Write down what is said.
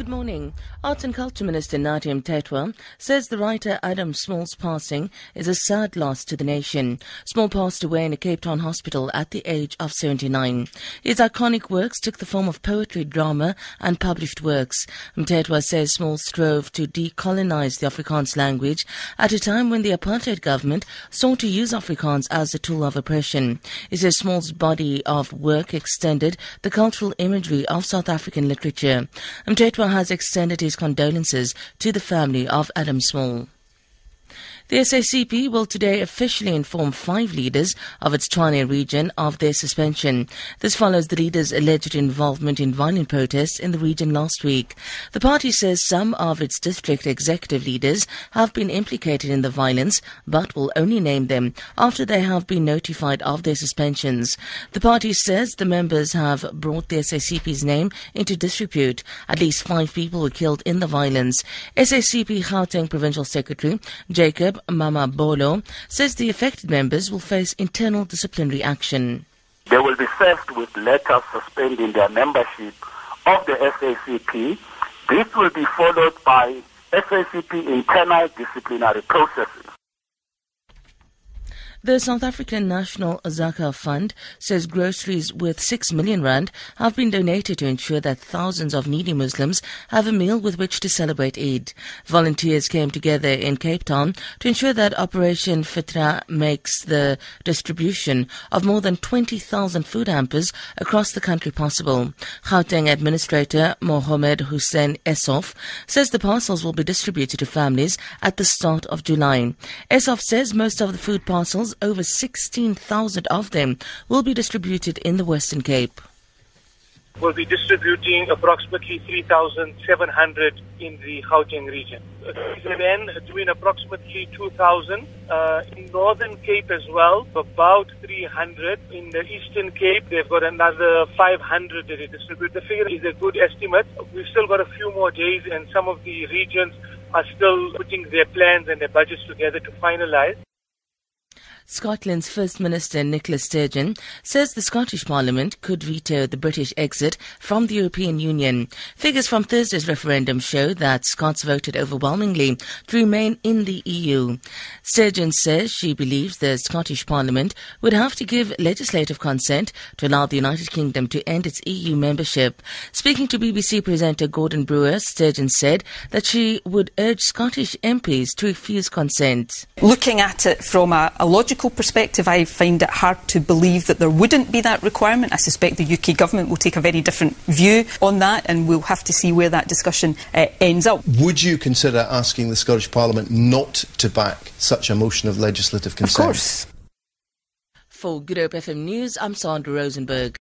Good morning. Arts and Culture Minister Nathi Mthethwa says the writer Adam Small's passing is a sad loss to the nation. Small passed away in a Cape Town hospital at the age of 79. His iconic works took the form of poetry, drama, and published works. Mthethwa says Small strove to decolonize the Afrikaans language at a time when the apartheid government sought to use Afrikaans as a tool of oppression. He says Small's body of work extended the cultural imagery of South African literature. Mthethwa has extended his condolences to the family of Adam Small. The SACP will today officially inform five leaders of its Tshwane region of their suspension. This follows the leaders' alleged involvement in violent protests in the region last week. The party says some of its district executive leaders have been implicated in the violence, but will only name them after they have been notified of their suspensions. The party says the members have brought the SACP's name into disrepute. At least five people were killed in the violence. SACP Gauteng Provincial Secretary Jacob Mamabolo, says the affected members will face internal disciplinary action. They will be served with letters suspending their membership of the SACP. This will be followed by SACP internal disciplinary processes. The South African National Zakah Fund says groceries worth 6 million rand have been donated to ensure that thousands of needy Muslims have a meal with which to celebrate Eid. Volunteers came together in Cape Town to ensure that Operation Fitra makes the distribution of more than 20,000 food hampers across the country possible. Gauteng Administrator Mohamed Hussein Essof says the parcels will be distributed to families at the start of July. Essof says most of the food parcels over 16,000 of them will be distributed in the Western Cape. We'll be distributing approximately 3,700 in the Gauteng region. Then doing approximately 2,000 uh, in Northern Cape as well, about 300. In the Eastern Cape, they've got another 500 that they distribute. The figure is a good estimate. We've still got a few more days and some of the regions are still putting their plans and their budgets together to finalize. Scotland's First Minister Nicola Sturgeon says the Scottish Parliament could veto the British exit from the European Union. Figures from Thursday's referendum show that Scots voted overwhelmingly to remain in the EU. Sturgeon says she believes the Scottish Parliament would have to give legislative consent to allow the United Kingdom to end its EU membership. Speaking to BBC presenter Gordon Brewer, Sturgeon said that she would urge Scottish MPs to refuse consent. Looking at it from a, a logical perspective, I find it hard to believe that there wouldn't be that requirement. I suspect the UK government will take a very different view on that, and we'll have to see where that discussion uh, ends up. Would you consider asking the Scottish Parliament not to back such a motion of legislative consent? Of course. For Good Hope FM News, I'm Sandra Rosenberg.